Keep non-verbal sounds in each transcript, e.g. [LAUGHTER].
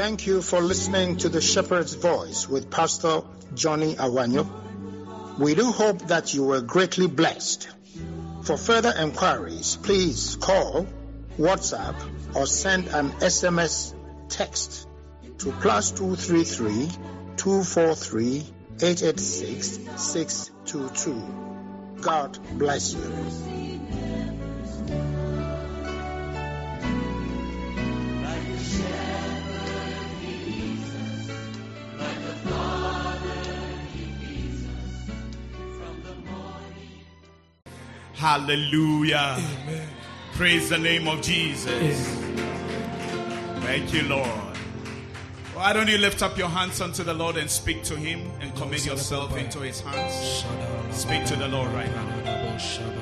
Thank you for listening to The Shepherd's Voice with Pastor Johnny Awanyo. We do hope that you were greatly blessed. For further inquiries, please call, WhatsApp, or send an SMS text to plus plus two three three two four three eight eight six six two two. God bless you. Hallelujah. Amen. Praise the name of Jesus. Amen. Thank you, Lord. Why don't you lift up your hands unto the Lord and speak to Him and commit yourself into His hands? Speak to the Lord right now.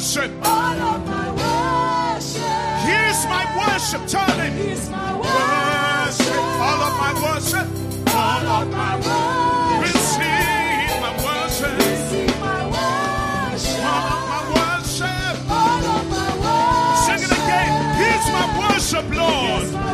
worship. All of my worship. Here's my worship. Tell. Here's my worship. worship. All of my worship. All, All of my worship. Receive my worship. Receive my worship. All of my worship. All of my worship. Sing it again. Here's my worship, Lord.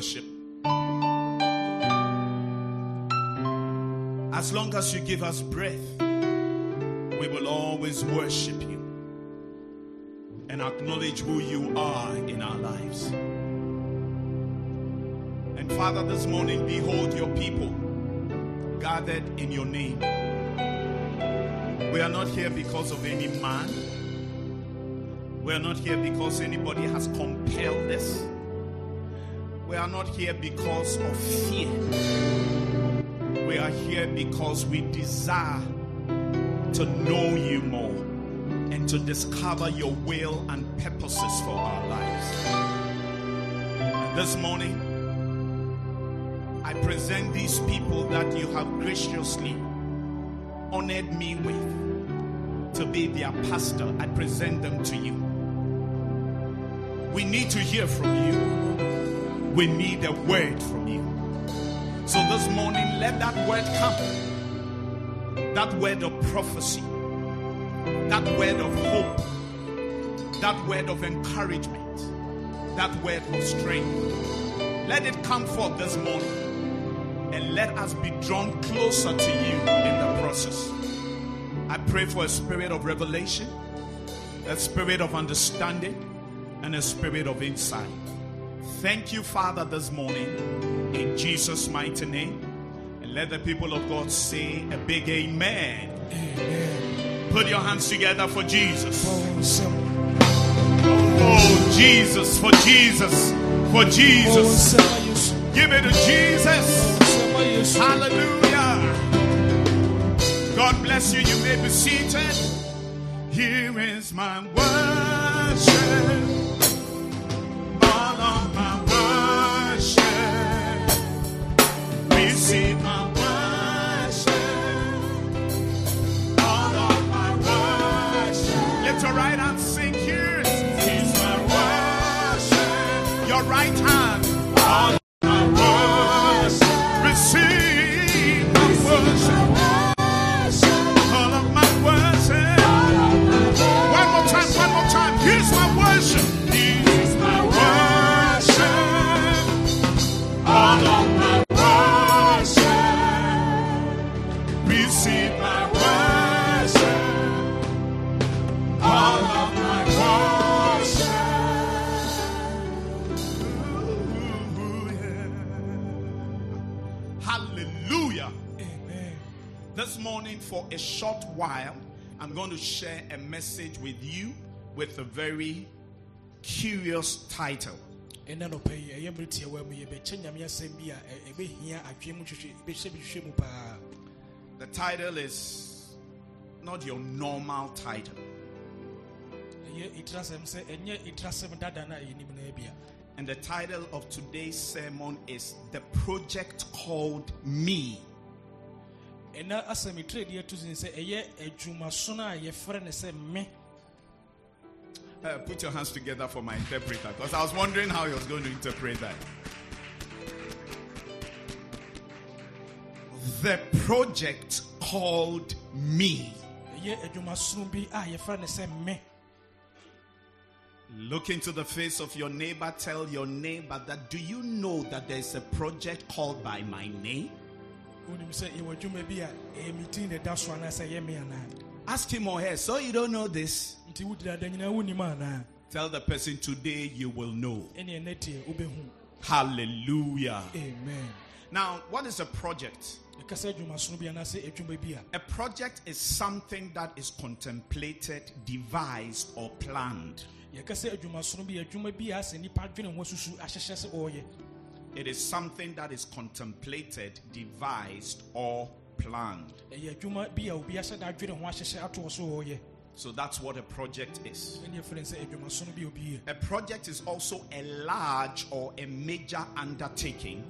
Worship. As long as you give us breath, we will always worship you and acknowledge who you are in our lives. And Father, this morning, behold your people gathered in your name. We are not here because of any man. We are not here because anybody has compelled us. We are not here because of fear. We are here because we desire to know you more and to discover your will and purposes for our lives. And this morning, I present these people that you have graciously honored me with to be their pastor. I present them to you. We need to hear from you. We need a word from you. So this morning, let that word come. That word of prophecy. That word of hope. That word of encouragement. That word of strength. Let it come forth this morning. And let us be drawn closer to you in the process. I pray for a spirit of revelation, a spirit of understanding, and a spirit of insight. Thank you, Father, this morning in Jesus' mighty name. And let the people of God say a big amen. Put your hands together for Jesus. Oh, oh Jesus, for Jesus, for Jesus. Give it to Jesus. Hallelujah. God bless you. You may be seated. Here is my worship. I'm going to share a message with you with a very curious title. ɛna nɔpɛ yi ɛyɛ mmere tiawa mu yɛbɛkyɛ nyame asɛm bi a ɛ- ɛbɛhia adwene mu hwehwɛ ɛbɛhyɛ bi hwehwɛ mu paa The title is not your normal title. ɛyɛ ɛtirasɛm sɛ eh, ɛnyɛ ɛtirasɛm dada no eh, a yɛnim no bia And the title of today's sermon is The Project Called Me. Ɛna asɛm ɛtirɛdeɛ to sin sɛ ɛyɛ adwumasono a yɛfrɛ no sɛ me Uh, put your hands together for my interpreter because I was wondering how he was going to interpret that. The project called me. ɛyɛ adwumasono bi a yɛfrɛ no me Look into the face of your neighbor. Tell your neighbor that do you know that there's a project called by my name? Ask him or her. So you don't know this. nti wodira da nyinaa wonim anaa Tell the person today you will know. ɛne ɛnɛ tie wobɛhu Hallelujah. amen Now, what is a project? yɛka sɛ adwumasono bi anaasɛ adwuma bi a A project is something that is contemplated, devised, or planned. Yɛka sɛ adwumasono bi yɛ adwuma bi a sɛ nnipa adwene ho asusu ahyehyɛ sɛ ɔreyɛ It is something that is contemplated, devised, or planned. ɛyɛ adwuma bi a obi ahyɛ da adwene ho ahyehyɛ atoɔ so that's what a project is. ɛne yɛfrɛ no sɛ adwumasono bi a obi yɛ A project is also a large or a major undertaking,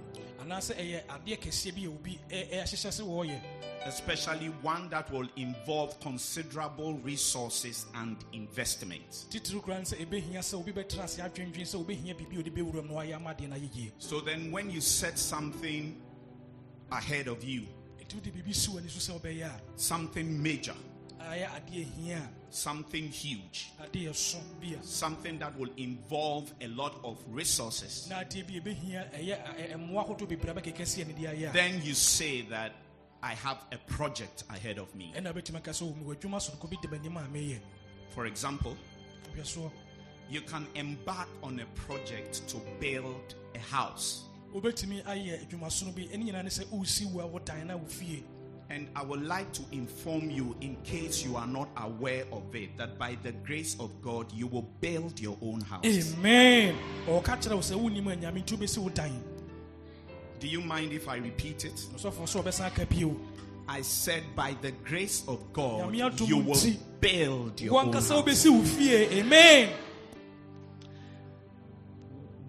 anaasɛ ɛyɛ adeɛ kɛseɛ bi a obi ɛ- ɛ- ahyehyɛ sɛ wɔreyɛ especially one that will involve considerable resources and investments. titiri kora no sɛ ɛbɛhia sɛ obi bɛtena ase adwendwen sɛ wobɛhia biribi a ɔde bɛwuram na wayɛ ama adeɛ no ayɛ yie So then, when you set something ahead of you, nti nti wode biribi si w'ani so sɛ wobɛyɛ something major, a ayɛ adeɛ hia something huge, a adeɛ so bi a something that will involve a lot of resources, then you say that I have a project ahead of me. ɛna wobɛtumi aka sɛ mewɔ adwuma sononko bi da m'anim a meyɛ. For example, you can embark on a project to build a house. Wobɛtumi ayɛ adwumasono bi ɛne nyinaa ne sɛ wosi wo a wo dan na wo fie And I would like to inform you, in case you are not aware of it, that by the grace of God, you will build your own house. amen ɔka kyerɛ wo sɛ wonim anyame nti wobɛsi wo dan Do you mind if I repeat it? ɔsɔfoɔ sɛ wɔbɛsan aka bio I said, by the grace of God, you will build your own house. wobɛsi wo fie amen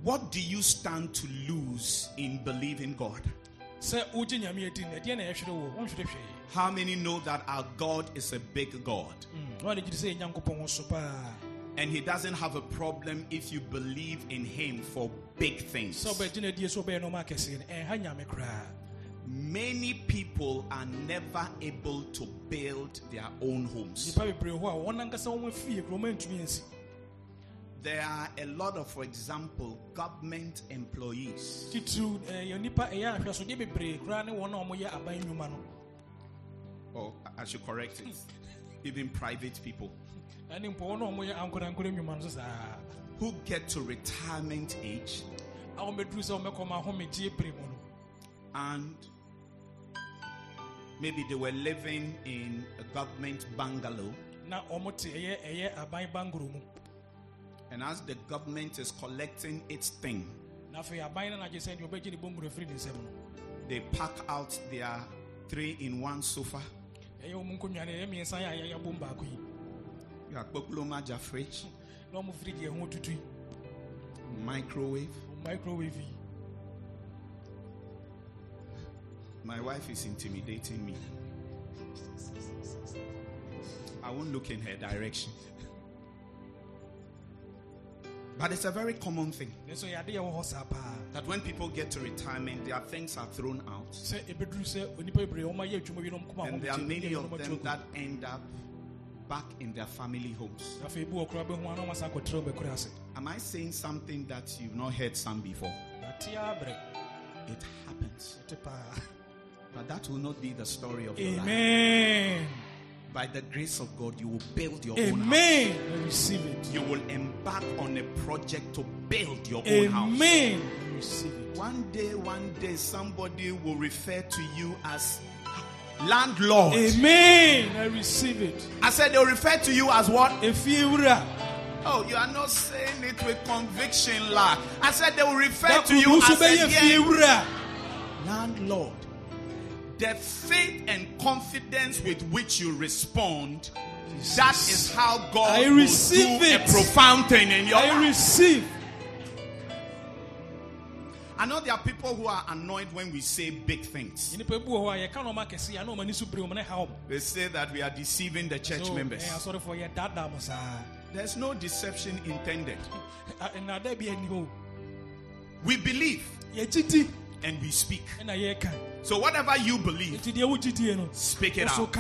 What do you stand to lose in believing God? Sɛ wogye nyame adi no ɛdeɛ na ɛhwere wo wonhwere hwee How many know that our God is a big God? Mm, na ɔde gye sɛ nyankopɔn wo so paa And He doesn't have a problem if you believe in Him for big things. sɛ wobɛgye no adie sɛ wobɛyɛ nɔma akɛseɛ no ɛnha nyame koraa Many people are never able to build their own homes. There are a lot of, for example, government employees. Titiriw ɛyɛ eh, nnipa ɛyɛ eh, ahwɛsodeɛ bebree. Koraa ne wɔn a wɔyɛ aban nnwuma no. Or I should correct it, even private people. Ɛne mpo wɔn a wɔyɛ ankorankora nnwuma no so saa. Who get to retirement age a wɔbɛduru sɛ wɔbɛkɔ ma ahomegye bere mu no. and maybe they were living in a government bungalow and as the government is collecting its thing na afei aban no nagye sɛ deɛ wɔbɛgye ne bɔmmuro afiri ne nsam no they pack out their three in one sofa. ɛyɛ wɔn nkonnwa no ɛyɛ mmiɛnsa yɛ a yɛyɛ bom baako yi. Yakpokpolomaja fridge na wɔn firi deɛ ho tutu yi microwave microwave my wife is intimidating me. I won't look in her direction but it's a very common thing ne nso yɛ adeɛ ɛwɔ hɔ saa paa that when people get to retirement, their things are thrown out. sɛ ɛbɛduru sɛ onipa bebree wɔn ayɛ adwuma bi na wɔn kɔma And there are many of them that end up back in their family homes. agu. afei bi wɔ koraa bɛhu ana wɔn asa akɔtɛrɛ wɔn akora ase Am I saying something that you've not heard some before? It happens. But that will not be the story of your life. amen By the grace of God, you will build your own house. amen I receive it You will embark on a project to build your own house. amen I receive it One day, one day, somebody will refer to you as landlord. amen I receive it I said they'll refer to you as what? efie wura Oh, you are not saying it with conviction, la. I said they will refer da to you as a landlord. The faith and confidence with which you respond, that is how God I will receive do it. a profound thing in your I life. receive I know there are people who are annoyed when we say big things. nipa bi wɔ hɔ a yɛka na ɔma kɛse a na ɔma ni so bere wɔn ne ha wɔn They say that we are deceiving the church So, members. Eh, ɛyɛ asɔrefoɔ yɛ daadaa mo saa There's no deception intended. [LAUGHS] Eh, nnada bi ani hɔ We believe yɛgye di and we speak. So whatever you believe, nti deɛ wogye die no speak it out.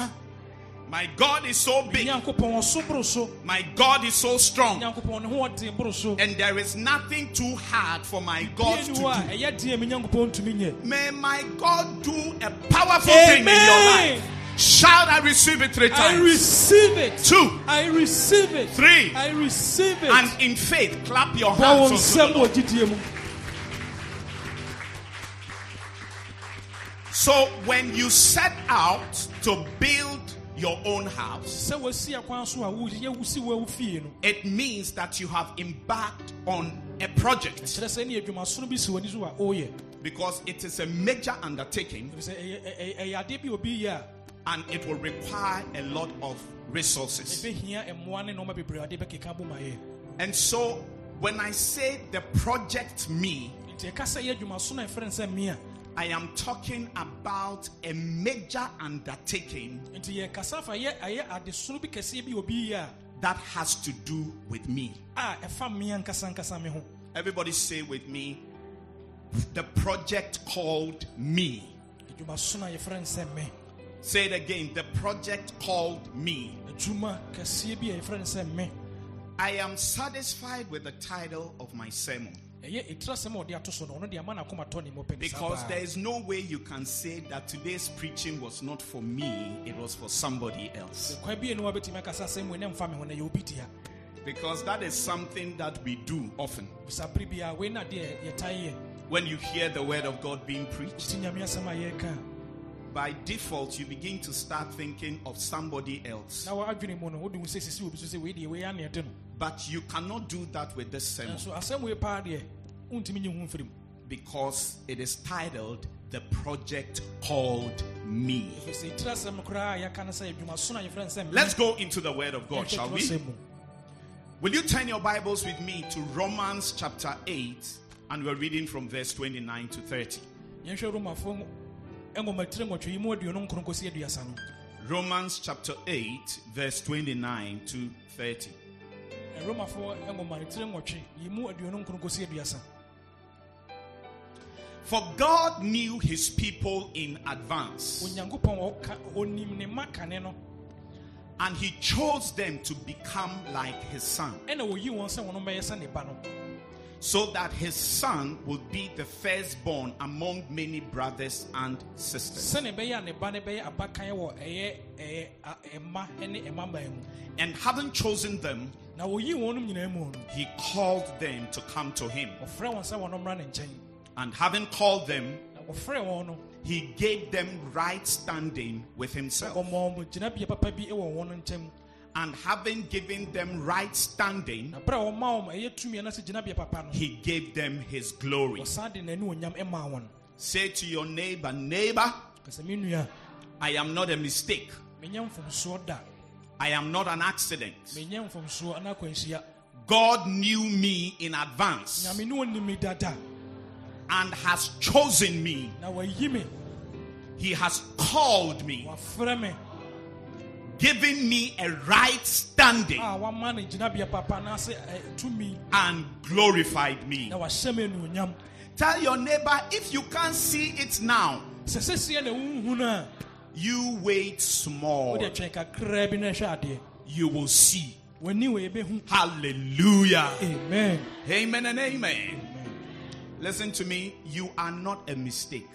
My God is so big. nyankopɔn ɔso boro so My God is so strong. nyankopɔn ne ho ɔden boro so And there is nothing too hard for my God to ni hɔ a do. ɛyɛ deɛ me nyankopɔn ntumi nyɛ May my God do a powerful thing in your life. Shout, I receive it three times? I receive it Two. I receive it Three. I receive it And in faith, clap your hands. So when you set out to build your own house, sɛ wasi akwan so a woyɛ wosi wo fie no it means that you have embarked on a project. kyerɛ sɛ ne adwumasono bi si w'ani so a ɔreyɛ because it is a major undertaking and it will require a lot of resources. ɛbɛhia mmoa ne nɔɔma bebree a ɔde bɛkeka bɔ ma yɛ. And so when I say the project me, nti ɛka sɛ yɛ adwumasono a ɛfrɛ no sɛ mmea I am talking about a major undertaking nti yɛkasa fa yɛ ɛyɛ adesono bi kɛseɛ bi a obi yɛ a that has to do with me. a ɛfa mmea nkasa nkasa me ho Everybody say with me the project called me. adwumaso no a yɛfrɛ no sɛ me Say it again. The project called me. adwuma kɛseɛ bi a yɛfrɛ no sɛ me I am satisfied with the title of my sermon ɛyɛ ɛtira sɛm a ɔde ato so no ɔno de ama no akoma tɔ ne mmɔpɛ ne saa because there is no way you can say that today's preaching was not for me, it was for somebody else. kwa bi ne wabɛtumi akasa asɛm wei ne mfa me ho na yɛ obi tia Because that is something that we do often. bisa bere bia wei na deɛ yɛtae yɛ When you hear the word of God being preached, nti nyame asɛm a yɛreka by default, you begin to start thinking of somebody else. Na wɔadwene mu no wode hu sɛ sisi obi so sɛ wei deɛ wei ane ɛde no But you cannot do that with this sermon nanso asɛm wei paa deɛ wontumi nye ho mfiri mu because it is titled The Project Called Me. ɛfiri sɛ ɛtiri asɛm no koraa a yɛka no sɛ adwumaso no a yɛfrɛ no sɛ me. Let's go into the word of God, shall we? Will you turn your Bibles with me to Romans chapter 8 and we're reading from verse 29 to 30. yɛhwɛ romafo ɛngomatire nwɔtwe yi mu aduonu nkron kɔsi aduasa no Romans chapter 8 verse 29 to 30. Ɛ, romafo ɛngomatire nwɔtwe. Yi mu aduonu nkron kɔsi aduasa. For God knew his people in advance. Onyankopɔn onim ne ma kane no. And he chose them to become like his son. Ɛna wɔyi wɔn sɛ wɔn bɛyɛ sɛ ne ba no so that his son would be the firstborn among many brothers and sisters. sɛne ɛbɛyɛ a ne ba no bɛyɛ abakan wɔ ɛyɛ ɛyɛ a- ɛma ne ɛmabaa mu And having chosen them, na wɔyi wɔn nom nyinaa mu no he called them to come to him. ɔfrɛ wɔn sɛ wɔn mmra ne nkyɛn And having called them, na ɔfrɛ wɔn no he gave them right standing with himself. Ɔma wɔn gyinabea papa bi wɔ wɔn nkyɛn And having given them right standing, na bere a ɔma wɔn ɛyɛ tumi anase gyinabea papa no he gave them his glory. ɔsan de n'ani onyam ɛmaa wɔn Say to your neighbor, neighbor, kasɛ me nua I am not a mistake. menyɛ mfomsoɔ da I am not an accident. menyɛ mfomsoɔ anaa akwanhyia God knew me in advance nyame ne ɔnim me dada and has chosen me. na wayi me He has called me, me giving me a right standing ah, a wama no gyinabea papa anaasɛ ɛ, tumi and glorified me. na wahyɛ me anuonyam Tell your neighbor if you can't see it now, sɛ sɛsiɛ na wohu no a you wait small. wode twɛn kakraa bi na ɛhwɛ adeɛ You will see. w'ani wɔ yɛbɛhu Hallelujah. amen Amen and amen. Listen to me. You are not a mistake.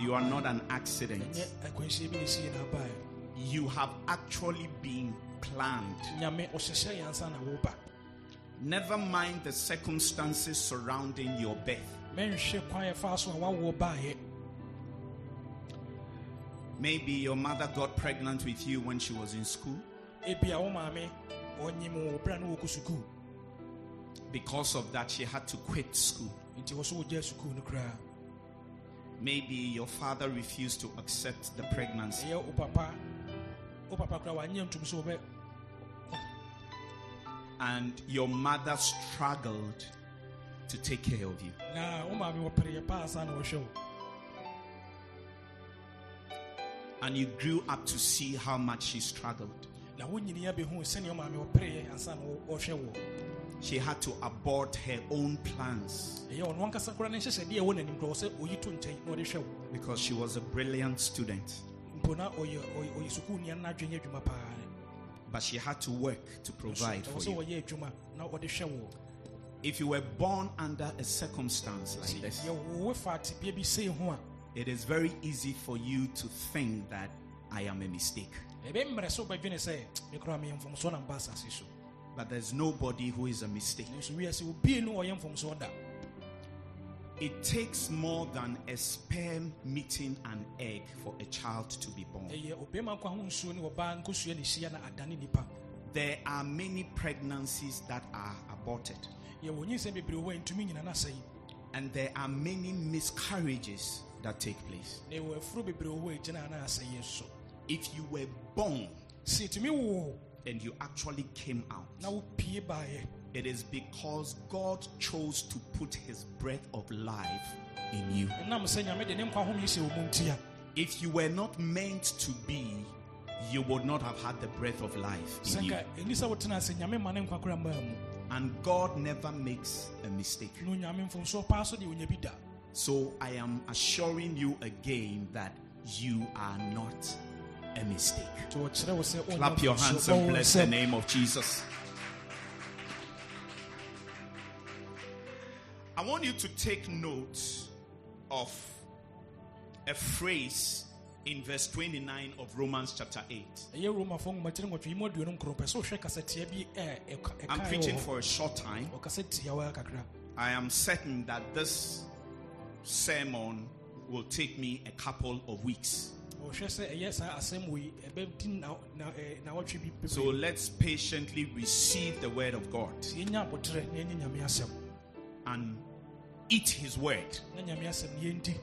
You are not an accident. ɛnyɛ akwanhyia eh, bi na ɛsie no abaɛ You have actually been planned. nyame ɔhyehyɛ yɛ ansa na woba Never mind the circumstances surrounding your birth. mɛnhwɛ kwan yɛfaa so a woawoɔ baeɛ Maybe your mother got pregnant with you when she was in school. ebia wo maame ɔnyim wo berɛ a na wɔkɔ sukuu Because of that, she had to quit school. Maybe your father refused to accept the pregnancy. ɛyɛ wo papa wo papa koraa wanyɛ ntom sɛ wobɛ And your mother struggled to take care of you. na wo maame wɔpereɛ paa sa na wɔhwɛ wo And you grew up to see how much she struggled. Na wo nyini abɛhu sɛnea wo maame wɔpereɛ ansa na wo- wɔhwɛ wo She had to abort her own plans ɛyɛ ɔno ankasa koraa ne nhyehyɛdeɛ a ɛwɔ n'anim korɔ wɔ sɛ ɔyi to nkyɛn na ɔde hwɛ wo because she was a brilliant student. But she had to work to provide for you. wɔyɛ adwuma na ɔde hwɛ wo If you were born under a circumstance like this, yɛwowe fa tebea bi sei ho a it is very easy for you to think that I am a mistake. Ɛbɛmmerɛ sɛ wobɛdwene sɛ mekora meyɛ mfomsoɔ na mba asase so But there's nobody who is a mistake. nanso wiase obie no ɔyɛ mfomsoɔ da It takes more than a sperm meeting an egg for a child to be born. ɛyɛ obɛma nkwa ho nsuo ne wɔbaa nkosua ne hyia na adane nipa There are many pregnancies that are aborted, yɛwɔ nyinsɛm bebree wɔ a ntumi nyina no asɛe and there are many miscarriages that take place. na ɛwɔ afuro bebree wɔ a ɛgyina na asɛeɛ so If you were born sɛ ɛtumi wo and you actually came out, na wopie baeɛ it is because God chose to put his breath of life in you. ɛnam sɛ nyame de ne nkwa home yi hyɛ wɔ mu ntia If you were not meant to be, you would not have had the breath of life in you. nka ɛni sɛ wotena ase nyame ma ne nkwa kora maa mu And God never makes a mistake. na onyame mfomsoɔ paa so deɛ ɔnya bi da So I am assuring you again that you are not a mistake. Clap your hands and bless the name of Jesus. I want you to take note of a phrase in verse 29 of Romans chapter 8. ɛyɛ romafoɔ nwomakyerɛ nwɔtwe yi mu aduonum kron pɛ sɛ wohwɛ kasatia bi ɛ- ɛka- I'm preaching for a short time. I am certain that this sermon will take me a couple of weeks. Ɔhwɛ sɛ ɛyɛ saa asɛm wɔ yi ɛbɛdi na- na- ɛ, nawɔtwe bi bebree. So let's patiently receive the word of God Nti yɛnya abotrɛ na yɛnyɛ nyame asɛm and eat his word na nyame asɛm no yɛndi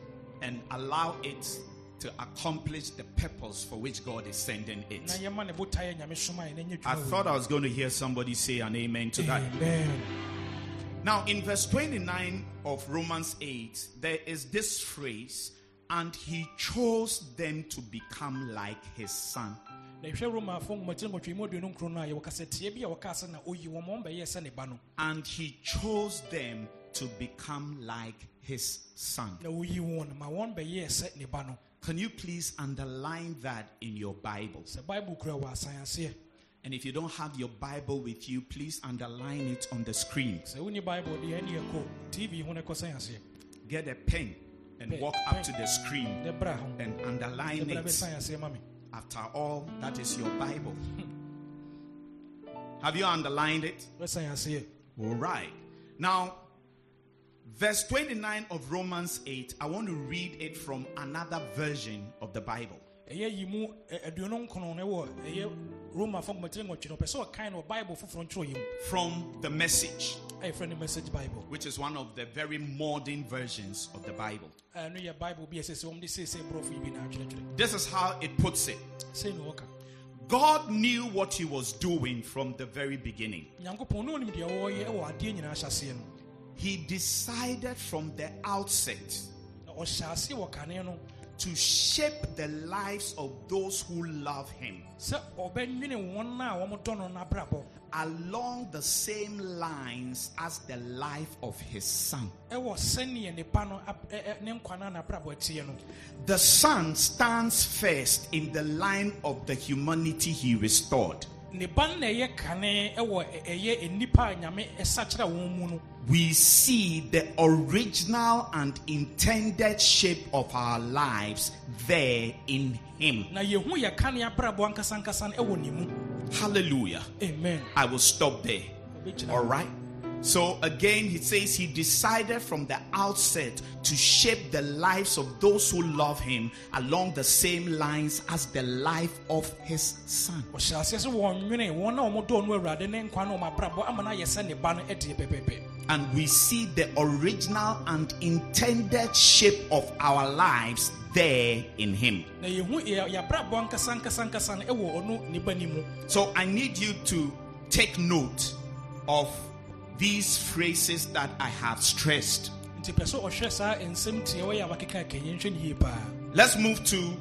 and allow it to accomplish the purpose for which God is sending it. yɛma ne botaeɛ nyame somaeɛ na ɛnyɛ I thought I was going to hear somebody say an amen to that. Amen. Now, in verse 29 of Romans 8, there is this phrase, and he chose them to become like his son. na ɛhwɛ romafoɔ nwomakyerɛ nwɔtwe yi mu aduonum kron no a yɛwɔ kasatia bi a wɔkaa sɛ na oyi wɔn ma ɔmbɛyɛɛ sɛ ne ba no And he chose them to become like his son. na oyi wɔn ma wɔn bɛyɛɛ sɛ ne ba no Can you please underline that in your Bible? sɛ bible kura wɔ asan And if you don't have your Bible with you, please underline it on the screen. sɛ woni bible deɛ ɛne yɛkɔ tv ho no ɛkɔ san aseɛ Get a pen and walk up to the screen and underline it. After all, that is your Bible. Have you underlined it? All right. Now, verse 29 of Romans 8, I want to read it from another version of the Bible. Ɛyɛ yi mu ɛ- aduonum nkron no ɛwɔ ɛyɛ romafoɔ nwomakyerɛ nwɔtwe no ɔpɛ sɛ ɔkan no wɔ bible foforɔ nkyerɛ yi mu. From the message, no message bible. Which is one of the very modern versions of the Bible. ɛno yɛ bible bi a ɛsɛ sɛ wɔmde seesei borɔfo yi bi na atwerɛtwerɛ This is how it puts it. Sei ne wɔka. God knew what he was doing from the very beginning. nyankopɔn ne onim deɛ wɔyɛ ɛwɔ adeɛ nyinaa hyɛseɛ no. He decided from the outset na ɔhyɛ ase wɔ kane no to shape the lives of those who love him sɛ ɔbɛnwene wɔn a wɔmdɔ no no abrabɔ along the same lines as the life of his son. ɛwɔ sɛneɛ ne ba no ab- ɛ- ɛ- ne nkwa no a n'abrabɔ teɛ no The son stands first in the line of the humanity he restored. Ne ba na ɛyɛ kane ɛwɔ ɛyɛ nnipa nyame ɛsakyerɛ wɔn mu no We see the original and intended shape of our lives there in him. na yɛhu yɛ kane abrabɔ ankasa ankasa ɛwɔ ne mu Hallelujah. amen I will stop there. All right. So again, he says he decided from the outset to shape the lives of those who love him along the same lines as the life of his son. And we see the original and intended shape of our lives there in him. So I need you to take note of these phrases that I have stressed. nti pɛ sɛ ɔhwɛ saa nsɛm tiɛ wɔyɛ a wakeka ka yɛnhwɛ ne yie paa Let's move to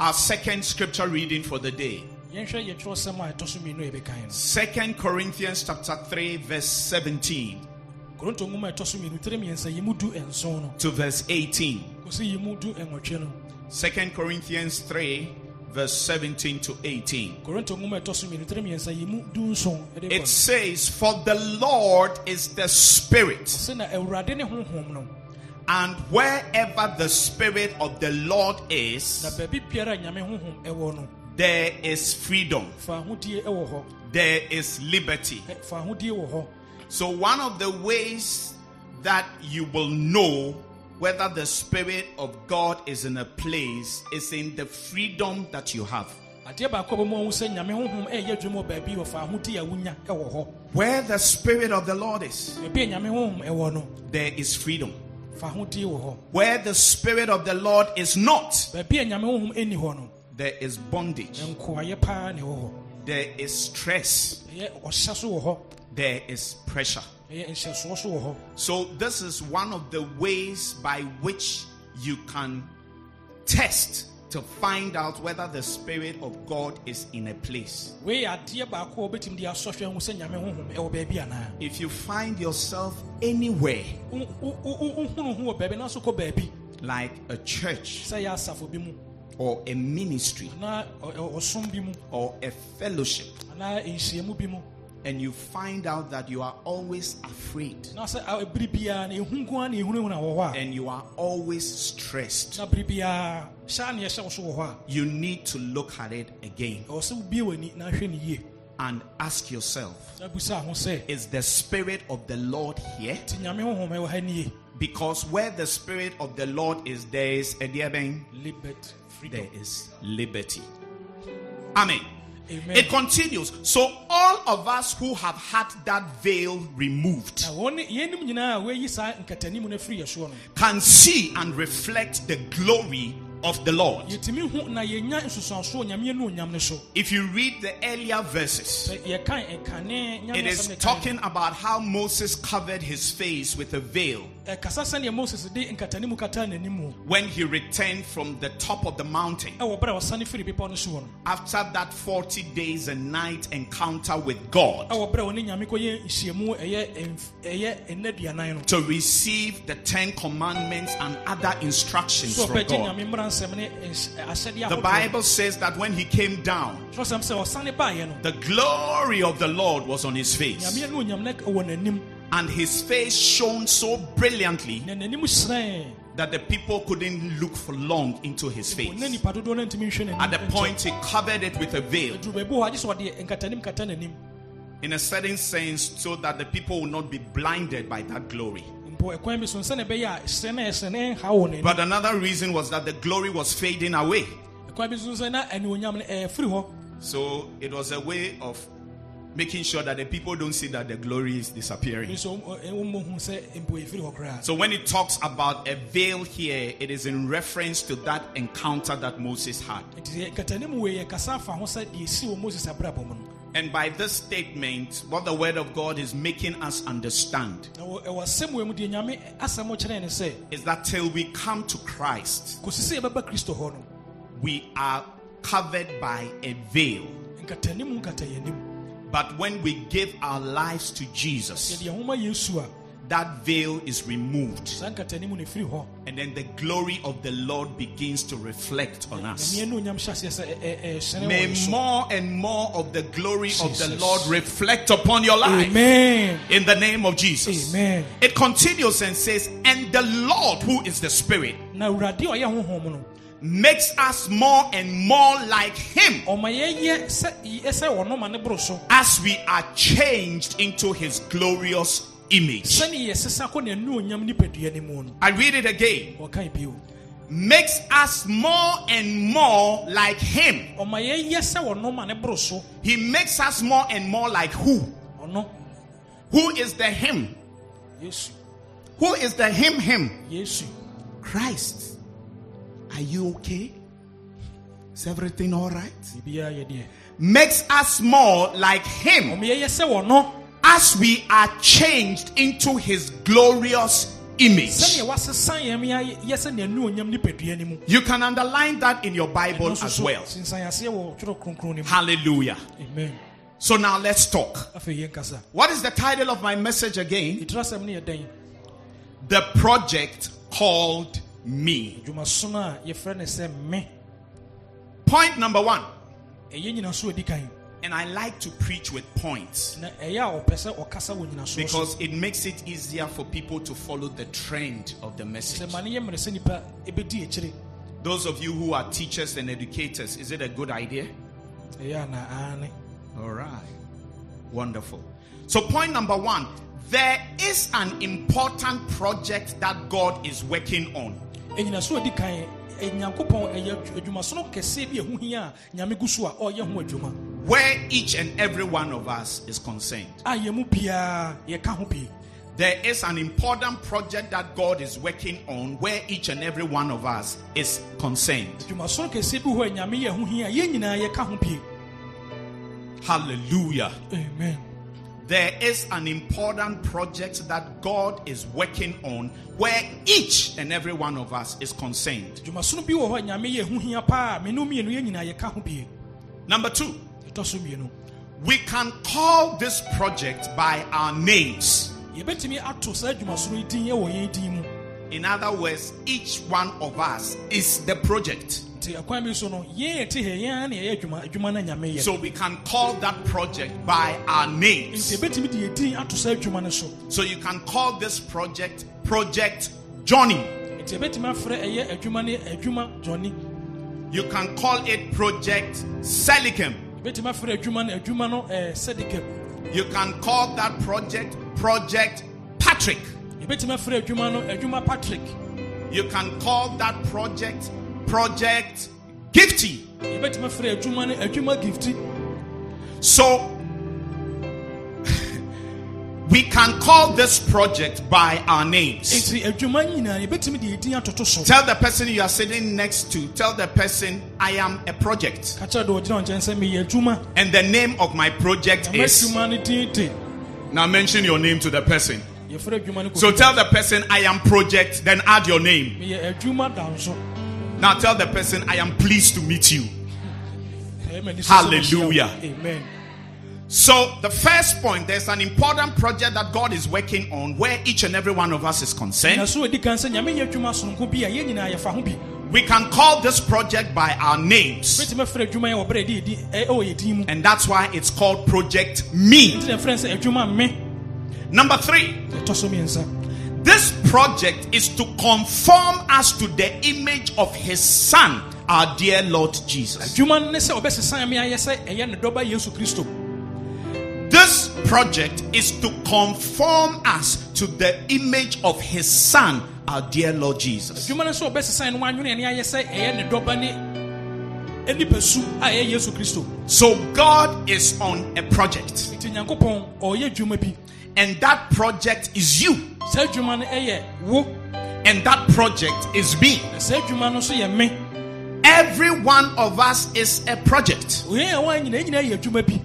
our second scripture reading for the day. yɛnhwɛ yɛtwerɛ sɛm a ɛtɔ so mmienu a yɛbɛkan no Second Corinthians chapter 3 verse 17 korinto nwoma a ɛtɔ so mmienu tiri mmiɛnsa yi mu du nson no to verse 18. kɔsi yi mu du nwɔtwe no Second Corinthians 3 verse 17 to 18. korinto nwoma a ɛtɔ so mmienu tiri mmiɛnsa yi mu du nson ɛde It says, For the Lord is the Spirit, sɛ na awurade ne honhom no and wherever the Spirit of the Lord is, baabi biara a nyame honhom ɛwɔ no there is freedom, fa ahodie ɛwɔ hɔ there is liberty. Ɛ, fa ahodie wɔ hɔ So, one of the ways that you will know whether the Spirit of God is in a place is in the freedom that you have. adeɛ baako a bɛmu ahu sɛ nyame honhom ɛyɛ adwuma wɔ baabi wɔ fa ahodie a wonya ɛwɔ hɔ Where the Spirit of the Lord is, baabi a nyame honhom ɛwɔ no there is freedom. fa ahodie wɔ hɔ Where the Spirit of the Lord is not, baabi a nyame honhom ɛnni hɔ no there is bondage, nkoayɛ paa na ɛwɔ hɔ there is stress, ɛyɛ ɔhyɛ so wɔ hɔ there is pressure. So wɔ hɔ. So, this is one of the ways by which you can test to find out whether the Spirit of God is in a place. wei yɛ adeɛ baako a wobɛtumi de asɔhwɛ ho sɛ nyame honhom ɛwɔ baabi anaa? If you find yourself anywhere, like a church sɛ yɛ asafo bi mu. or a ministry or a fellowship, anaa nhyiamu bi mu and you find out that you are always afraid. Na sɛ a- bere biara na ɛhu nko a na ɛhunahuna wɔ hɔ a. And you are always stressed, na bere biara hyɛ a na yɛhyɛ wo so wɔ hɔ a. You need to look at it again ɛwɔ sɛ wobie w'ani na hwɛ ne yie. and ask yourself na busa ho sɛ Is the Spirit of the Lord here? nti nyame honhom ɛwɔ ha nie? Because where the Spirit of the Lord is, there is a dear bang, there is liberty. Amen. Amen It continues. So all of us who have had that veil removed na wɔne yɛnim nyinaa a wɔayi saa nkatanimu no afiri yɛ soɔ no can see and reflect the glory of the Lord. yɛtumi hu na yɛnya nsusuansoɔ nyame ɛnu onyam no so If you read the earlier verses, sɛ yɛkan ɛkane nyame it is asɛm no kan talking about how Moses covered his face with a veil Eh, ɛkasa sɛneɛ moses de nkatanimu kataa n'anim mu when he returned from the top of the mountain. Eh, ɛwɔ berɛ a ɔsane firi bepɔ no so wɔ no after that 40 days and night encounter with God ɛwɔ berɛ a ɔne nyame kɔyɛ nhyiamu ɛyɛ ɛmf- ɛyɛ ɛnna duanan no to receive the 10 commandments and other instructions from God. nyame mmara nsɛm ne nhyɛ- eh, ahyɛdeɛ The. Bible says that when he came down, Kyerɛsɛm sɛ ɔsane baeɛ no the glory of the Lord was on his face, nyame ne onyam no wɔ n'anim and his face shone so brilliantly na n'anim hyerɛn that the people couldn't look for long into his face. na nipa dodoɔ no ntumi nhwɛ n'anim At the point he covered it with a veil, ɛduru baabi wɔ hɔ agye sɛ ɔde nkatanim kata n'anim in a certain sense, so that the people will not be blinded by that glory. mpo ɛkwan bi so sɛne ɛbɛyɛ a hyerɛn no ɛhyerɛn no ɛnha wɔ n'anim But another reason was that the glory was fading away. ɛkwan bi so sɛ na anuonyam no ɛfiri eh, hɔ So it was a way of making sure that the people don't see that the glory is disappearing. so wɔmmɔhu sɛ mpo ɛfiri hɔ koraa So when it talks about a veil here, it is in reference to that encounter that Moses had. nti nkatanim wei yɛkasa afa ho sɛ deɛ ɛsi wɔ moses abrabɔ mu no And by this statement, what the word of God is making us understand na wɔ- ɛwɔ asɛm wei mu deɛ nyame asɛm kyerɛ ne sɛ is that till we come to Christ, kɔsi sɛ yɛbɛba kristo hɔ no we are covered by a veil. Nkatanim nkata yɛnim But when we give our lives to Jesus, yɛde yɛn ho ma yesu a that veil is removed. saa nkatanim no ɛfiri hɔ And then the glory of the Lord begins to reflect on us. May more and more of the glory of the Lord reflect upon your life. amen In the name of Jesus. Amen. It continues and says, And the Lord, who is the Spirit, na awurade a ɔyɛ honhom no makes us more and more like Him ɔma yɛyɛ sɛ yɛ- sɛ wɔno ma ne boro so as we are changed into His glorious image. sɛne yɛsesa kɔ n'anu onyam nipadua no mu no I read it again. Makes us more and more like Him. ɔma yɛyɛ sɛ wɔno ma ne boro so He makes us more and more like who? Who is the Him? Who is the Him? Him. Christ. Are you okay? Is everything all right? biribiara yɛ deɛ Makes us more like Him ɔma yɛyɛ sɛ wɔno as we are changed into His glorious image. sɛneɛ wasesa yɛn yɛ yɛ sɛ n'anu onyam nipadua no mu You can underline that in your Bible as well. sensan aseɛ wɔ twerɛ kronkron no mu Hallelujah. amen So now let's talk. afei yɛn kasa What is the title of my message again? yɛtiri asɛm no yɛ dɛn The project called me. dwumasono a yɛfrɛ no sɛ me Point number one. Eh, ɛyɛ nyinaso a ɛdi kan And I like to preach with points. na eh, ɛyɛ a ɔpɛ sɛ ɔkasa wɔ nyinasoɔ so Because it makes it easier for people to follow the trend of the message. sɛ ma ne yɛ mmerɛ sɛ nnipa ɛbɛdi akyire Those of you who are teachers and educators, is it a good idea? Eh, aane All right. Wonderful. So, point number one there is an important project that God is working on. Ɛnyinaso a ɛdi kan ɛ- nyankopɔn eh, ɛyɛ adwumasono kɛseɛ bi a ɛho hia a nyame gu so a ɔreyɛ ho adwuma Where each and every one of us is concerned. a yɛ mu biara yɛka ho pii There is an important project that God is working on where each and every one of us is concerned. adwumasono kɛseɛ bi hɔ a nyame yɛ ho hia a yɛn nyinaa yɛka ho pii Hallelujah. amen there is an important project that God is working on where each and every one of us is concerned. dwumasono bi wɔ hɔ a nyame yɛ ho hia paa me ne wo mmienu yɛn nyinaa yɛka ho bie Number two, ɛtɔ so mmienu we can call this project by our names. yɛbɛtumi ato saa dwumasono yi din wɔ yɛn din mu In other words, each one of us is the project. Nti ɛkwan bi so no yɛn yɛte ha yɛn ara na yɛyɛ adwuma adwuma no nyame yɛ So we can call that project by our names. yɛbɛtumi de yɛ din ato saa adwuma no so you can call this project Project Johnny. nti yɛbɛtumi afrɛ ɛyɛ adwuma no adwuma jɔne You can call it Project Selicum. yɛbɛtumi afrɛ adwuma no adwuma no eh, ɛɛ sɛdikɛm You can call that project Project Patrick. yɛbɛtumi afrɛ adwuma no adwuma patrick You can call that project Project Gifty. yɛbɛtumi afrɛ adwuma no adwuma gifti So [LAUGHS] we can call this project by our names. nti adwuma nyinaa yɛbɛtumi de yɛ din atoto so Tell the person you are sitting next to, tell the person, I am a project. ka kyerɛ de ɔgyina wo nkyɛn sɛ meyɛ adwuma And the name of my project is. adwuma no din de Now mention your name to the person. yɛfrɛ adwuma no So tell the person, I am project, then add your name. Meyɛ adwuma danso Now tell the person, I am pleased to meet you. Ɛyɛ m'ani so sɛ mehyia wo. Hallelujah. amen So, the first point, there's an important project that God is working on where each and every one of us is concerned. so ɛdi kan sɛ nyame yɛ adwuma sononko bi a yɛn nyinaa yɛfa ho bi We can call this project by our names, bɛtumi afrɛ adwuma yɛ wɔ berɛ a ɛde yɛdi ɛ- ɛwɔ eh, oh, yɛ din mu and that's why it's called Project Me. nti na ɛfrɛ sɛ adwuma me Number three, ɛtɔ so mmiɛnsa this project is to conform us to the image of His Son, our dear Lord Jesus. adwuma no ne sɛ ɔbɛsesan me ayɛ sɛ ɛyɛ ne dɔba yesu kristo This project is to conform us to the image of His Son, our dear Lord Jesus. adwuma no sɛ ɔbɛsesan no wanwene ne ayɛ sɛ ɛyɛ ne dɔba ne anipasu a ɛyɛ yesu kristo So God is on a project, nti nyankopɔn ɔyɛ adwuma bi and that project is you, saa adwuma no and that project is me. na saa adwuma no nso yɛ me. Every one of us is a project, oyɛn a wɔn nyinaa nyinaa yɛ adwuma bi.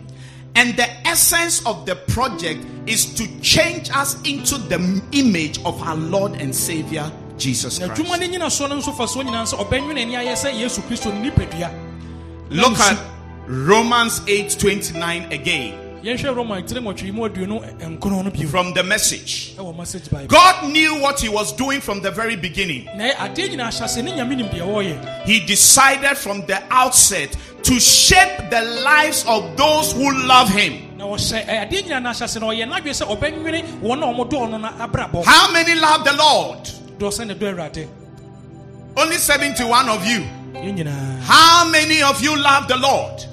And the essence of the project is to change us into the image of our Lord and Savior Jesus Christ. no nyina soɔ no nso fa soɔ nyinaa sɛ ɔbɛnwene ne ayɛ sɛ yesu kristo ne nipadua. Look at Romans 8:29 again yɛnhwɛ roma tiri nwɔtwe mu aduonu nkron no bio from the message. ɛwɔ message bible God knew what he was doing from the very beginning. na adeɛ nyinaa hyɛ ase ne nyame nim deɛ wɔyɛ He decided from the outset to shape the lives of those who love him. na wɔhyɛ ɛ, adeɛ nyinaa na ahyɛ ase na ɔyɛ n'adwene sɛ ɔbɛnwene wɔn a wɔdɔɔ no no abrabɔ How many love the Lord? dɔ sɛ ne dɔ awurade Only 71 of you. How many of you love the Lord?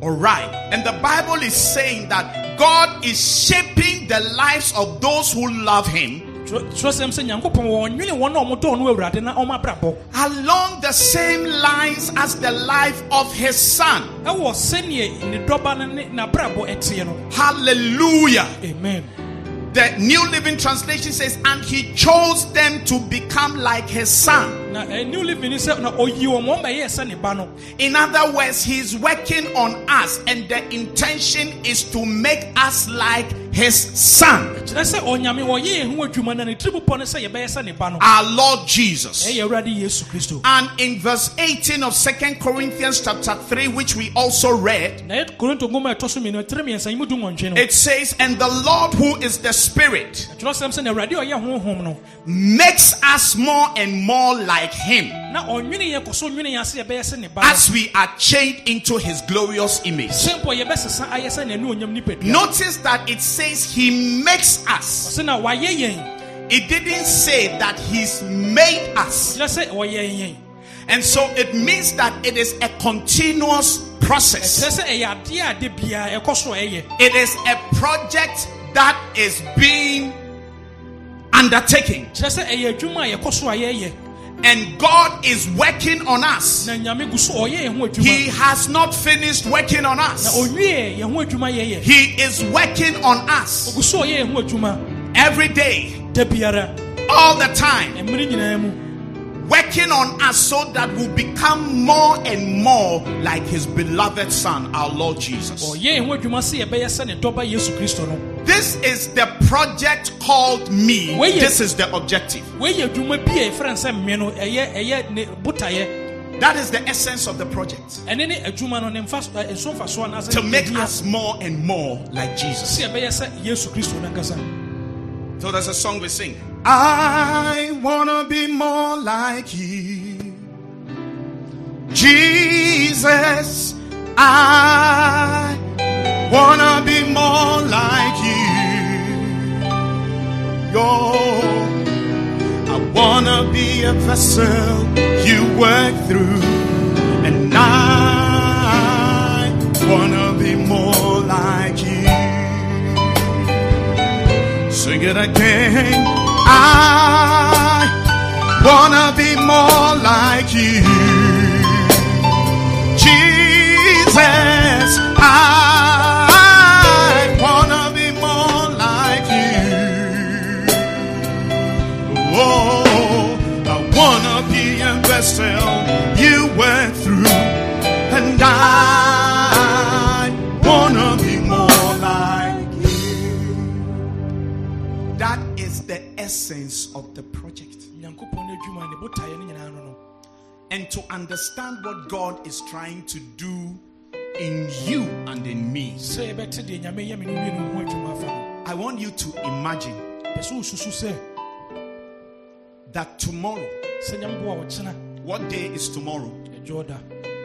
Yɛn nyinaa yɛ dɔ awurade All right. And the Bible is saying that God is shaping the lives of those who love him twerɛsɛm sɛ nyankopɔn wɔnwene wɔn a ɔmodɔɔ no awurade na ɔma abrabɔ along the same lines as the life of his son. ɛwɔ sɛneɛ ne dɔba no ne n'abrabɔ ɛteɛ no Hallelujah. amen The New Living Translation says, and he chose them to become like his son. Na ɛ, new living ni sɛ na ɔyi wɔn wɔn bɛyɛ sɛ ne ba no. In other words, he's working on us, and the intention is to make us like his son, kyerɛ sɛ ɔnyame wɔyɛ yɛn ho adwuma na ne tiri bopɔ no sɛ yɛbɛyɛ sɛ ne ba no. Our Lord Jesus. ɛyɛ awurade yesu kristo. And in verse 18 of Second Corinthians chapter 3, which we also read, na yɛ korinto ngoma a ɛtɔ so mmienu ɛtiri mmiɛnsa yi mu du nwɔntwe no. it says, And the Lord who is the Spirit kyerɛsɛm sɛ na awurade a ɔyɛ honhom no makes us more and more like him na ɔnwene yɛ kɔ so nwene yɛn ase yɛbɛyɛ sɛ ne ba no as we are changed into his glorious image. sɛ mpo yɛbɛsesa ayɛ sɛ n'ani onyam nipadua Notice that it says he makes us. ɔsɛ na wayɛ yɛn It didn't say that he's made us. kyerɛ sɛ wɔyɛ yɛn And so it means that it is a continuous process. kyerɛ sɛ ɛyɛ adeɛ a de biara ɛkɔ so a ɛyɛ It is a project that is being undertaken. Kyerɛ sɛ ɛyɛ adwuma a yɛkɔ so a yɛyɛ And God is working on us. na nyame gu so ɔyɛ yɛn ho He has not finished working on us. ɔnwie yɛn ho adwuma yɛyɛ. He is working on us. Ɔgu so ɔyɛ yɛn ho adwuma. Every day, all the time, mmerɛ nyinaa mu working on us so that we'll become more and more like his beloved son, our Lord Jesus. ɔyɛ ho adwuma sɛ yɛbɛyɛ sɛ ne dɔba yesu kristo no This is the project called me. This is the objective. wɔyɛ adwuma bi a yɛfrɛ no sɛ mme no ɛyɛ ɛyɛ ne botaeɛ That is the essence of the project. ɛne ne adwuma no ne mfa so- ɛ, nso mfasoɔ no To make us more and more like Jesus. sɛ yɛbɛyɛ sɛ yesu kristo no ankasa So there's a song we sing. I wanna be more like you. Jesus, I wanna be more like you. Yo, I wanna be a vessel you work through. And I wanna be more like you. Sing it again. I wanna be more like you. Jesus, I wanna be more like you. Oh, I wanna be a vessel And to understand what God is trying to do in you and in me, sɛ yɛbɛte deɛ nyame yɛ me no wie no ho adwuma afa no I want you to imagine pɛ sɛ wosusu sɛ that tomorrow, sɛ nyamboa wɔkyena what day is tomorrow?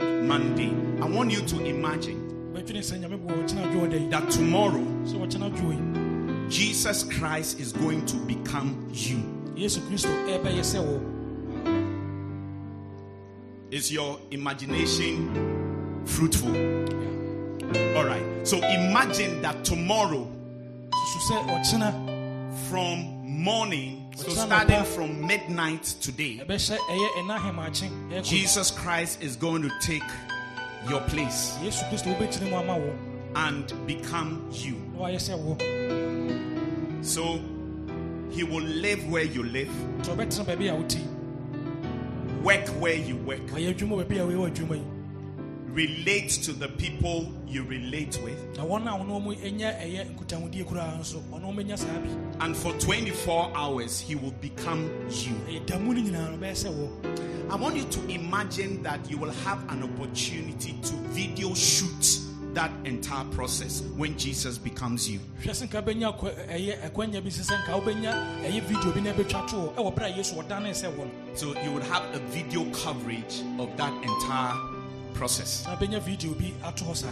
Monday. I want you to imagine bɛdwene sɛ nyame boa wɔkyena adwoɔ da yi that tomorrow sɛ wɔkyena adwoɔ yi Jesus Christ is going to become you. Is your imagination fruitful? All right. So imagine that tomorrow, susu sɛ ɔkyena from morning, so starting from midnight today, ɛbɛhyɛ ɛyɛ ɛna ahemaakye ɛkɔ Jesus Christ is going to take your place yesu kristo wobɛkyerɛ mu ama wɔ and become you. na wayɛ sɛ wɔ So he will live where you live, work where you work, ɔyɛ adwuma baabi a woyɛ adwuma yi relate to the people you relate with. na wɔn a wɔn wɔn anya ɛyɛ nkutahodie koraa nso ɔno wɔn anya saa bi And for 24 hours, he will become you. ɛyɛ da mu no nyinaa no bɛyɛ sɛ wɔ I want you to imagine that you will have an opportunity to video shoot that entire process when Jesus becomes you. hwɛ sɛ nka bɛnya akwa- ɛyɛ akwanya bi sɛ sɛ nka wobɛnya ɛyɛ video bi na ɛbɛtwa to hɔ ɛwɔ berɛ a yesu ɔdane sɛ wɔ no. So you would have a video coverage of that entire process. na bɛnya video bi ato hɔ saa.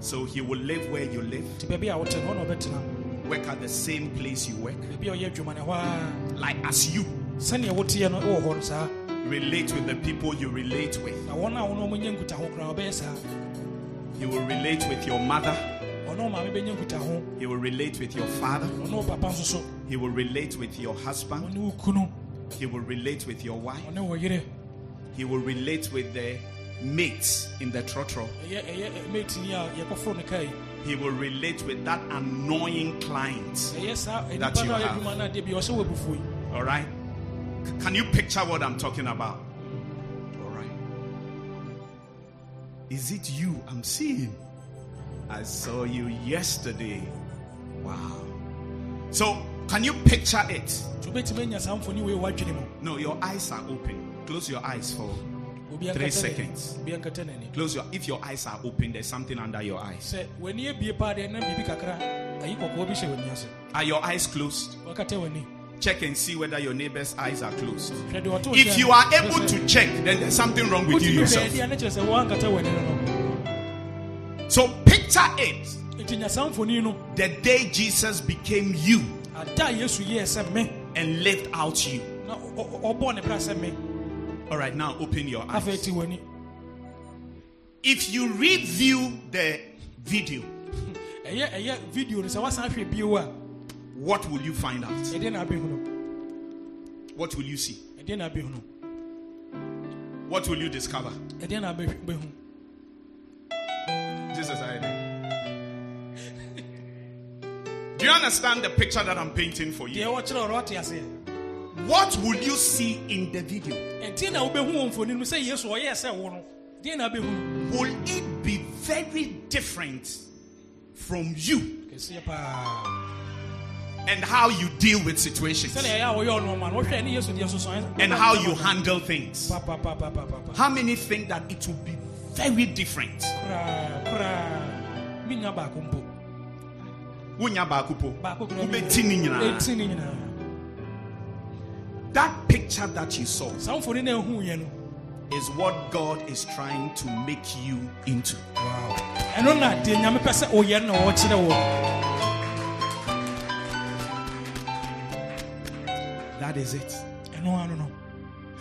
So he will live where you live, nti baabi a wote no hɔ na ɔbɛtena. Work at the same place you work, baabi a ɔyɛ adwuma no hɔ a like as you. Sɛnea woteɛ no wɔ hɔ no saa. Relate with the people you relate with. Na wɔn a wɔn a wɔnya nkutaho koraa ɔbɛyɛ saa He will relate with your mother, ɔne maame bɛnya nkutaho he will relate with your father, ɔne wo papa nso so he will relate with your husband, he will relate with your wife, he will relate with the mates in the trotro. ɛyɛ ɛyɛ matini a yɛkɔforo no kae He will relate with that annoying client. That you no a ɔyɛ have. adwuma no adeɛ bi ɔsɛ wɔ abufuo yi All right? Can you picture what I'm talking about? Is it you I'm seeing? I saw you yesterday. Wow. So, can you picture it? No, your eyes are open. Close your eyes for Three seconds. close your if your eyes are open, there's something under your eyes. Are your eyes closed? Check and see whether your neighbor's eyes are closed. hwɛ deɛ ɔte wo If you are able to check, then there's something wrong with you yourself. baabi a ne kyerɛ sɛ woankata w'ani no no So picture it nti nya saa mfoni no the day Jesus became you ada a yesu yɛɛ sɛ me and lived out you. All right, now open your eyes. If you review the video, video what will you find out? ɛdeɛ na abɛhu no. What will you see? ɛdeɛ na abɛhu no. What will you discover? ɛdeɛ na abɛhu bɛhu Jesus, I Do you understand the picture that I'm painting for you? deɛ wɔkyerɛ ɔrɔ ate aseɛ what will you see in the video? ɛnti na wobɛhu wɔ mfoni no. Mu sɛ yesu ɔyɛɛ sɛ wo no. Deɛ na wobɛhu Will it be very different from you and how you deal with situations sɛnea ɛyɛ a wɔyɛ ɔnɔma no wohwɛ ne yesu deɛ soso and how you handle things? How many think that it will be very different? koraa koraa menya baako mpo Wonya baako po. baako koraa Wobɛti ne nyinaa. ɛti ne nyinaa That picture that you saw saa mfoni no ɛhuuɛ no is what God is trying to make you into. ɛno That is it. ɛno ano no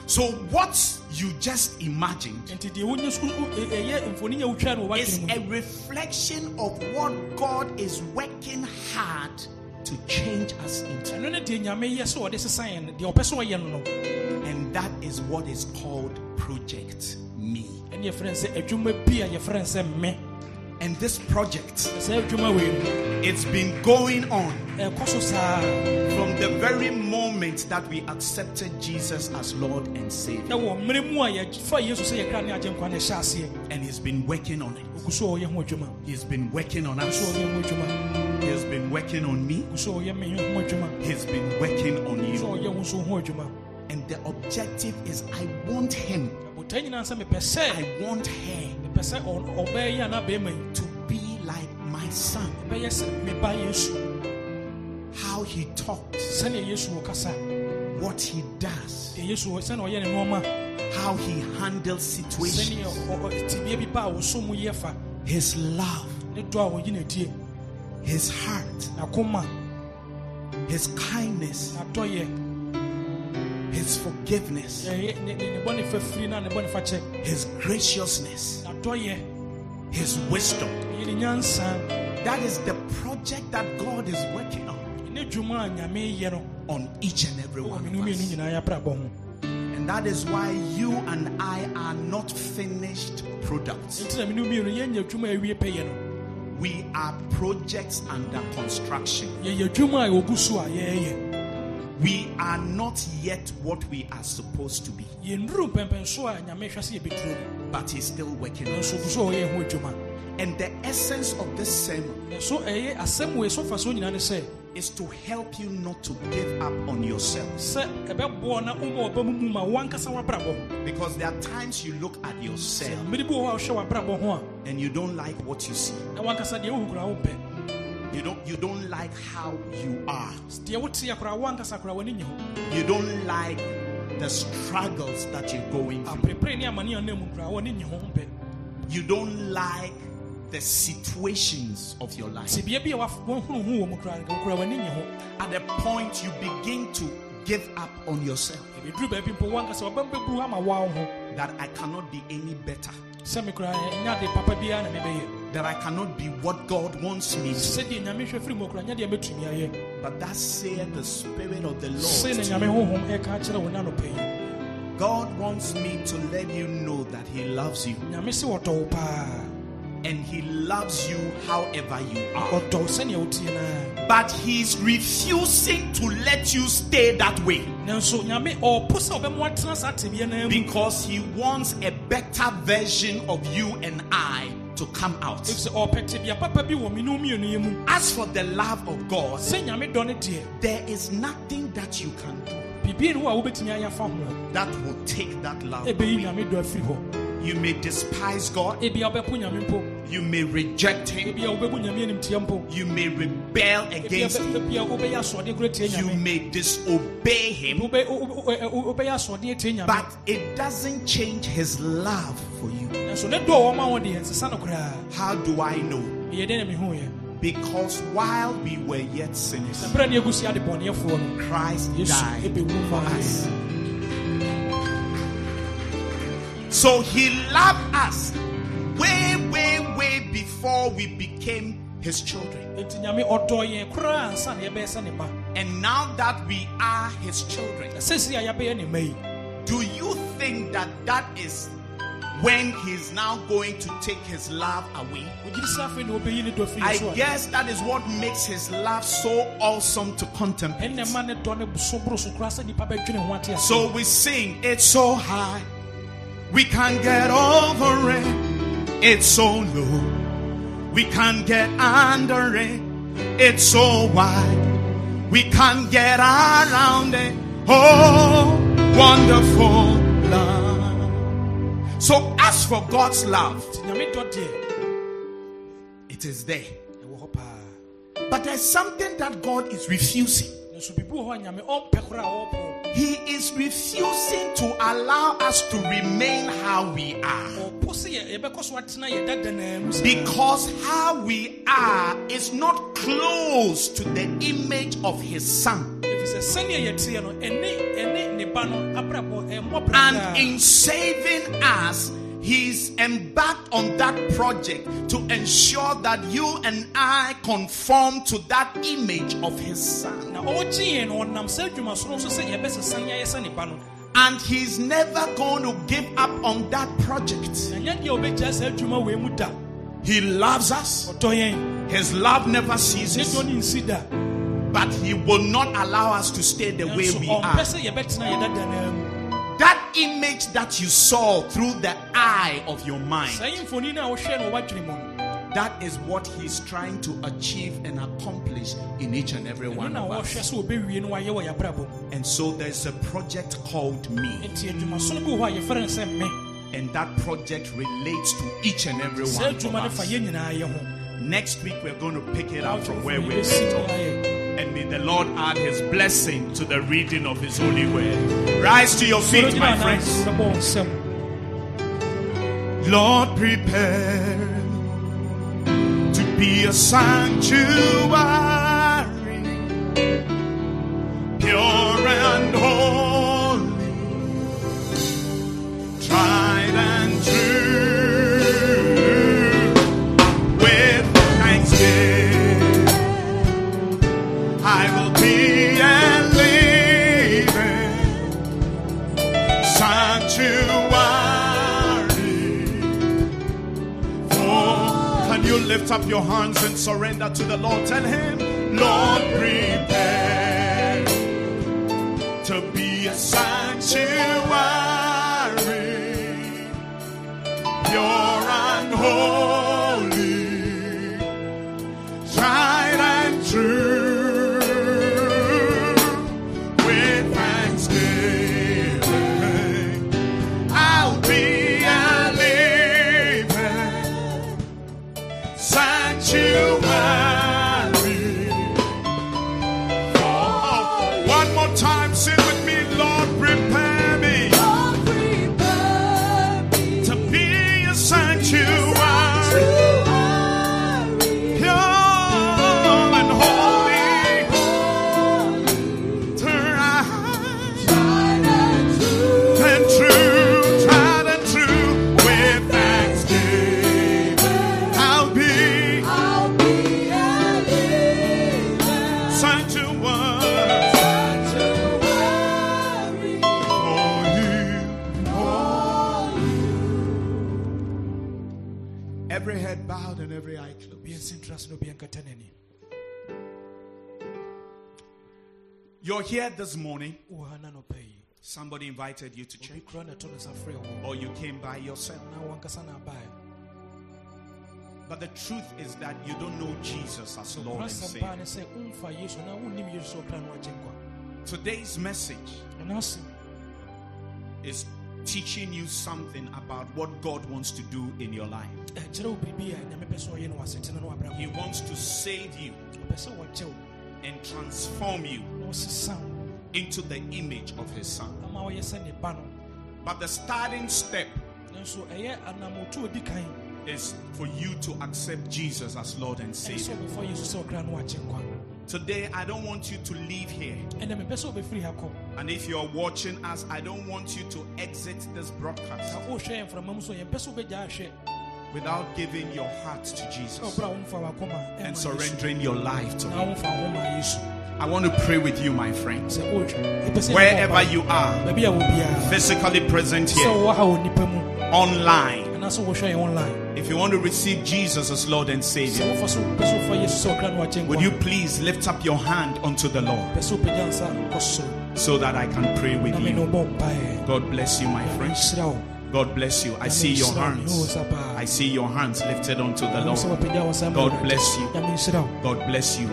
So what you just imagined nti deɛ wonye so wo- ɛ- ɛyɛ mfoni nyɛ wotwa no is a reflection of what God is working hard to change us into. ɛno ne deɛ nyame yɛ sɛ ɔde sesa yɛn no deɛ ɔpɛ sɛ ɔyɛ no no And that is what is called Project Me. ɛne yɛfrɛ no sɛ adwuma bi a yɛfrɛ no sɛ me And this project, sɛ adwuma wei no it's been going on eh, saa from the very moment that we accepted Jesus as Lord and Savior. Eh, ɛwɔ mmerɛ mu a yɛfa yesu sɛ yɛkra ne agye nkwa ne ɛhyɛ aseɛ And He's been working on it. ɔgu so a ɔyɛ ho adwuma He's been working on ɔgu so a us. ɔyɛ ho adwuma He's been working on me. ɔgu so a ɔyɛ me ho adwuma He's been working on ɔgu so a you. ɔyɛ wo nso ho adwuma And the objective is I want Him. botae nyinaa sɛ mepɛ sɛ I want her mepɛ son. bɛyɛ sɛ me ba yesu. How he talks, what he does, deɛ yesu ɔ- sɛnea ɔyɛ ne nneɔma how he handles situations, ɔ- ɔ- tibea bi ba a wɔso mu yɛ fa. His love, ne dɔ a wɔyi n'adie his heart, his kindness, his forgiveness, his graciousness, his wisdom. That is the project that God is working on on each and every one of us. And that is why you and I are not finished products. We are projects under construction. We are not yet what we are supposed to be, yɛnduru mpɛmpɛnso a nyame hwɛ sɛ yɛbɛduro no but He's still working on nanso us. gu so a ɔyɛ ho adwuma And the essence of this sermon ɛso ɛyɛ asɛm wei so fa so nyinaa ne sɛ is to help you not to give up on yourself. sɛ ɛbɛboɔ na woma ɔba mu mu ma wankasa wabrabɔ ho Because there are times you look at yourself mmere bi wɔ hɔ a wohwɛ wabrabɔ ho a and you don't like what you see. You don't you don't like how you are. deɛ woteɛ koraa wankasa koraa w'ani nye ho You don't like the struggles that you're going through. aperepere ne amane a na mu koraa w'ani nye ho mpɛ You don't like the situations of your life. sɛ bea bi a waf- woahunu ho wɔ mu koraa nka wo koraa w'ani nye ho At a point you begin to give up on yourself. ɛbɛduru baabi mpo wankasa wabam bɛburu ama waa wo ho That I cannot be any better. Sɛ me koraa ɛnya de papa biara na mebɛyɛ That I cannot be what God wants me to. sɛdeɛ nyame hwɛ firi mu koraa nyɛ deɛ mɛtumi ayɛ But that saith the Spirit of the Lord. to you. honhom ɛka kyerɛ wo ne anɔpa yi God wants me to let you know that He loves you. nyame sɛ wɔdɔ wo paa And He loves you however you are. ɔdɔ wo sɛnea wotie naa But He's refusing to let you stay that way. nanso nyame ɔpo sɛ ɔbɛmo atena saa tebea naa mu Because He wants a better version of you and I to come out. ɛfiri sɛ ɔpɛ tebea papa bi wɔ me ne wo mmienu yi mu As for the love of God, sɛ nyame dɔ ne deɛ there is nothing that you can do biribi ne hɔ a wobɛtumi ayɛ afa ho that will take that love. away. nyame dɔ afiri hɔ You may despise God, ebia wobɛpo nyame mpo you may reject Him, ebia wobɛbu nyame animtiɛ mpo you may rebel against Him, ebia wobɛyɛ asoɔden kora tie you may disobey Him, but it doesn't change His love for you. Nanso ne dɔ a wɔma wɔ deɛ ɛnsesa no koraa How do I know? ɛyɛ dɛn na mehuuɛ Because while we were yet sinners, na berɛ ne agu si ade bɔneɛfoɔ Christ died for us. So He loved us way, way, way before we became His children. enti nyame ɔdɔ yɛn koraa ansa na yɛbɛyɛ sɛ ne ba. And now that we are His children, sɛsi a yɛabɛyɛ ne ma yi do you think that that is when he's now going to take his love away. ogyiri sɛ afei na wɔbɛyi ne dɔ firi I guess that is what makes his love so awesome to contemplate. ɛnna ɛma ne dɔ so boro so koraa sɛ nnipa bɛdwene ho So we sing, it's so high, we can't get over it. It's so low, we can't get under it. It's so wide, we can't get around it. Oh, wonderful love. So as for God's love, nyame dɔ deɛ it is there. ɛwɔ hɔ paa But there's something that God is refusing. nso biribi wɔ hɔ a nyame ɔmpɛ koraa a ɔpɔ He is refusing to allow us to remain how we are. ɔpo sɛ yɛ- yɛbɛkɔ so atena yɛ dadanaa mu sɛ Because how we are is not close to the image of his son. Ɛfiri sɛ sɛneɛ yɛteɛ no ɛne ɛne ne ba no abrabɔ ɛmmɔ And in saving us, he's embarked on that project to ensure that you and I conform to that image of his son. na ɔgye yɛn no ɔnam sɛ adwuma soro nso sɛ yɛbɛsesa ne ayɛ sɛ ne ba no And he's never going to give up on that project. na nyɛ deɛ wobɛgyaa sɛ adwuma wei mu da He loves us. His love never ceases. Dɔ ne nsi da But he will not allow us to stay the way we are. sɛ yɛbɛtena yɛ dadanaa mu That image that you saw through the eye of your mind, saa yi mfoni no a wohwɛ no wɔwadwene mu no that is what he's trying to achieve and accomplish in each and every one of us. sɛ wɔbɛwie no wayɛ wɔ yɛabrabɔ mu And so there's a project called Me, enti adwumaso no bi wɔ hɔ a yɛfrɛ no sɛ me and that project relates to each and every one of us. yɛn nyinaa yɛ ho Next week, we're going to pick it up from where we left off. And may the Lord add his blessing to the reading of his holy word. Rise to your feet, my friends. Lord, prepare to be a sanctuary, up your hands and surrender to the Lord? Tell Him, Lord, prepare to be a sanctuary, pure and holy, tried obi. You're here this morning. Wowɔ ha na anɔpa yi, Somebody invited you to church, koraa na ɛtɔ ne nsa frɛ wo. or you came by yourself. Na wankasa na abae. But the truth is that you don't know Jesus as Lord and Savior. ne sɛ womfa Yesu na wonnim Yesu sɛ ɔkra no agye nkwa. Today's message is teaching you something about what God wants to do in your life. Eh, ɛkyerɛ wo biribi a Nyame pɛ sɛ ɔyɛ no wɔ asetena no wɔ abrabɔ He wants to save you Ɔpɛ sɛ wɔgye wo and transform you na ɔsesa wo into the image of His Son. ama wɔyɛ sɛ ne ba no. But the starting step Nanso ɛyɛ anammɔto a ɔdi kan is for you to accept Jesus as Lord and Savior. Ɔbɛfa Yesu sɛ ɔkra no agye nkwa. Today, I don't want you to leave here. Ɛnɛ mepɛ sɛ wobɛfiri ha kɔ. And if you're watching us, I don't want you to exit this broadcast Na wohwɛ yɛn mframa mu so yɛmpɛ sɛ wobɛgyaa ahwɛ without giving your heart to Jesus ɔbrɛ a womfa wakoma and surrendering your life to Him. womfa wo ma Yesu. I want to pray with you, my friends. Sɛ wohwɛ, yɛpɛ sɛ yɛbɔ Wherever you are, baabi a wɔ biara physically present here, wɔwɔ ha wɔ nnipa mu online, anaasɛ wɔhwɛ yɛn online if you want to receive Jesus as Lord and Savior, wofa so wopɛ sɛ wofa yesu sɛ ɔkra no wagye would you please lift up your hand unto the Lord pɛ sɛ wopagya nsa kɔ soro so that I can pray with you? God bless you, my friends. God bless you. I see your hands. I see your hands lifted unto the Lord. wapagya wo nsa ma God bless you. nyame nhyira wo God bless you.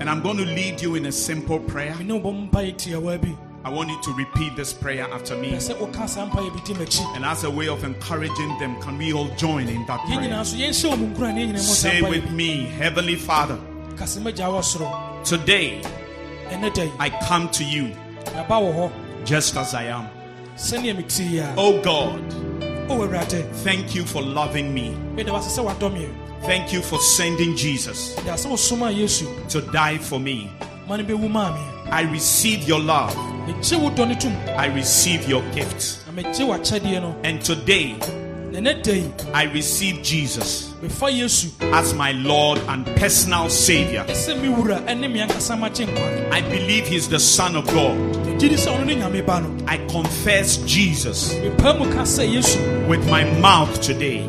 And I'm going to lead you in a simple prayer. Mene wobɔ mpaeɛ tiawa bi I want you to repeat this prayer after me. pɛ sɛ woka saa mpaeɛ bi di m'akyi And as a way of encouraging them, can we all join in that prayer? nyinaa so yɛnhyɛ wɔ mu nkura ne yɛnyina mu saa Say with me, Heavenly Father, today ɛnɛ da yi I come to you maba wɔ hɔ just as I am. Oh God, thank you for loving me. meda wase sɛ wadɔ me Thank you for sending Jesus da sɛ wosomaa yesu to die for me. Ma no bɛwu maa me I receive your love. megye wo dɔ no tom I receive your gift. na megye w'akyɛdeɛ no And today na ɛnɛ da I receive Jesus as my Lord and personal Savior. ɛsɛ me wura ɛne me ankasa magye nkwa I believe He's the Son of God. megye di sɛ ɔno ne nyame ba no I confess Jesus mepaa mu ka sɛ yesu with my mouth today.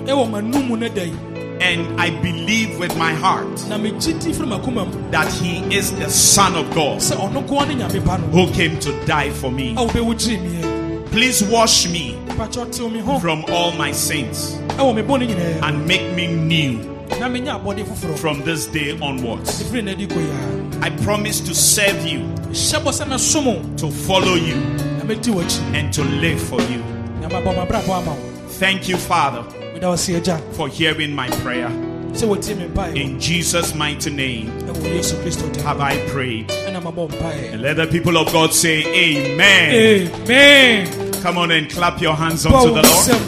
Ɛwɔ m'anom mu no da yi And I believe with my heart na megye di firi m'akoma mu. that He is the Son of God sɛ ɔno koa ne nyame ba no. who came to die for me. a wobɛwu gyee meɛ Please wash me pakyɛ tew me ho. from all my sins ɛwɔ me bɔne nyinaa. and make me new na menya abɔde foforɔ. from this day onwards. ɛfiri na adi kɔ yi I promise to serve you, a hyɛ bɔ sɛ mɛsom wo. to follow you, na mɛdi w'akyi. and to live for you. na mabɔ mabrabɔ ama wo. Thank you, Father, meda wo se agya for hearing my prayer. sɛ wɔtie me mpaeɛ In Jesus' mighty name ɛwɔ yesu kristo da have I prayed. ɛna mabɔ mpaeɛ And let the people of God say, Amen. amen Come on and clap your hands unto the Lord.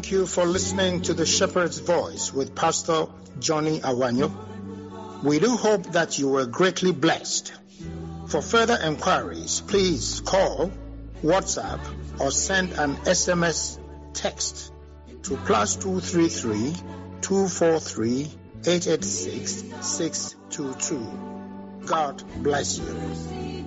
Thank you for listening to the Shepherd's Voice with Pastor Johnny Awanyo. We do hope that you were greatly blessed. For further enquiries, please call, WhatsApp, or send an SMS text to plus 233 243 886 622. God bless you.